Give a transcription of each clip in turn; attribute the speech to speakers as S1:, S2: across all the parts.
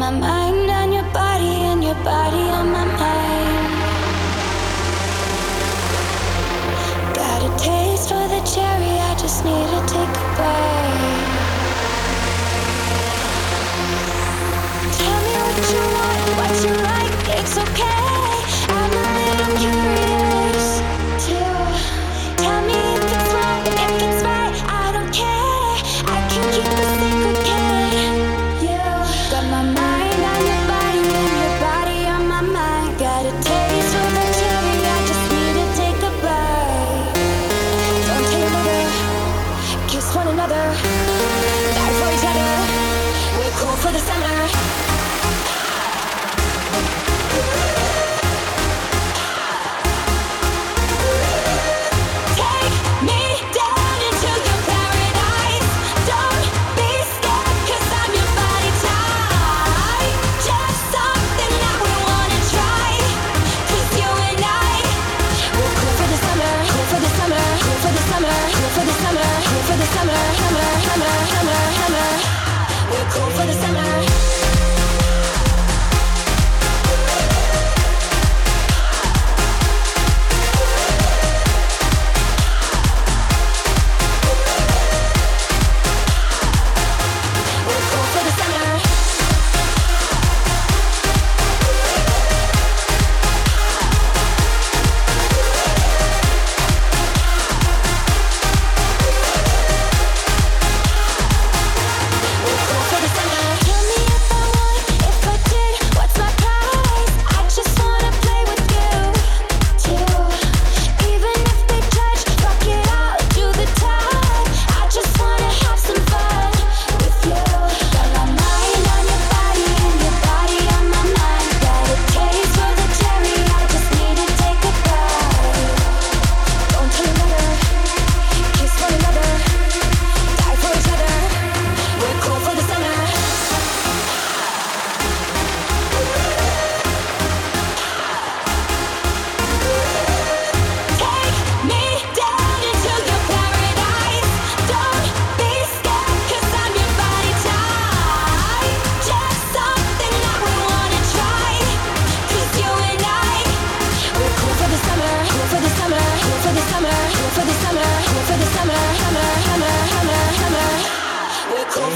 S1: my mind, on your body, and your body on my mind. Got a taste for the cherry, I just need to take a bite. Tell me what you want, what you like, it's okay. I'm a little curious.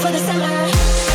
S1: for the summer.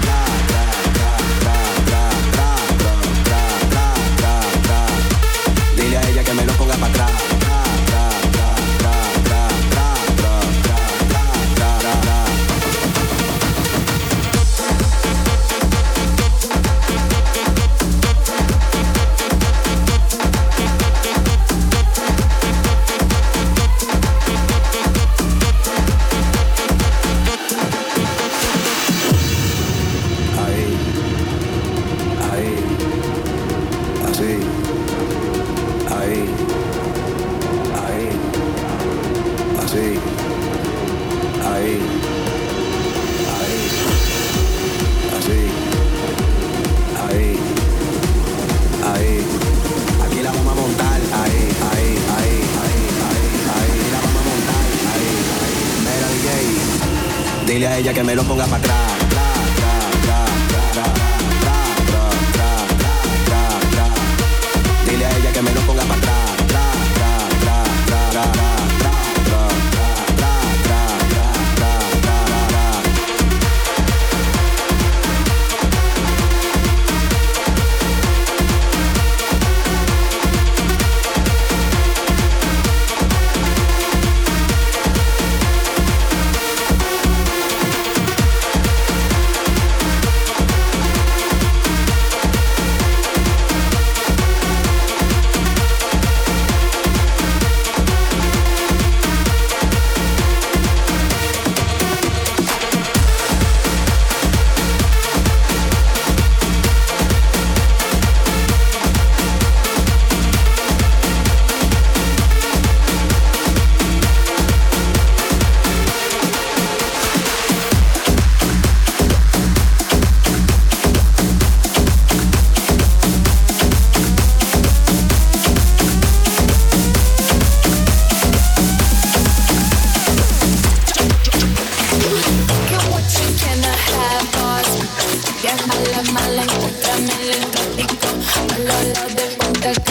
S2: так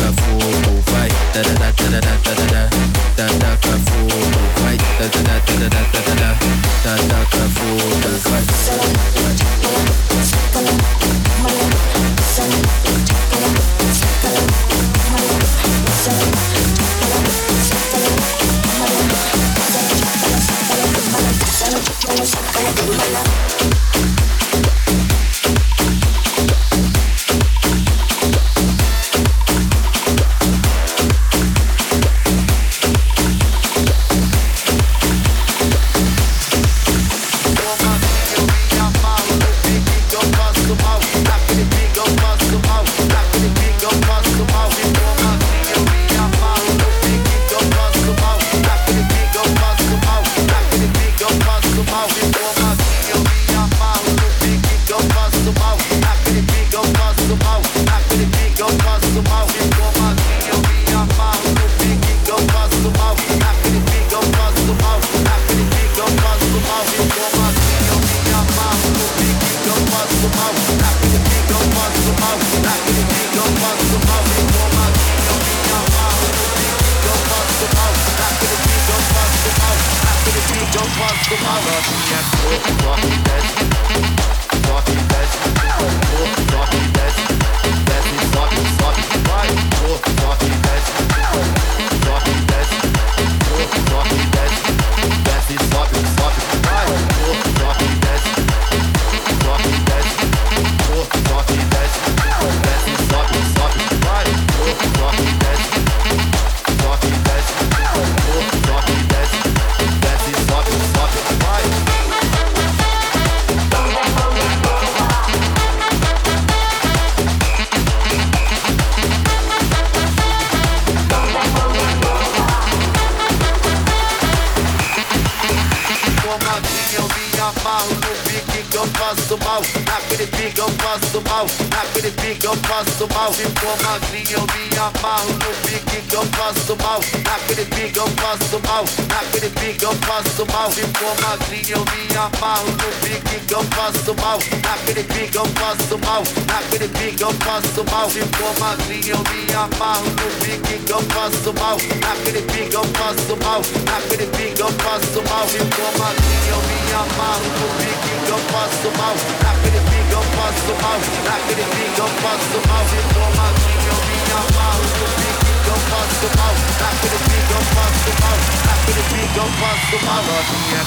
S2: Então faço uma novinha,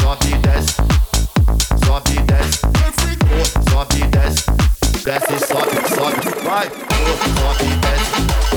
S2: sobe e desce, sobe e desce, sobe sobe, sobe, vai, sobe e desce.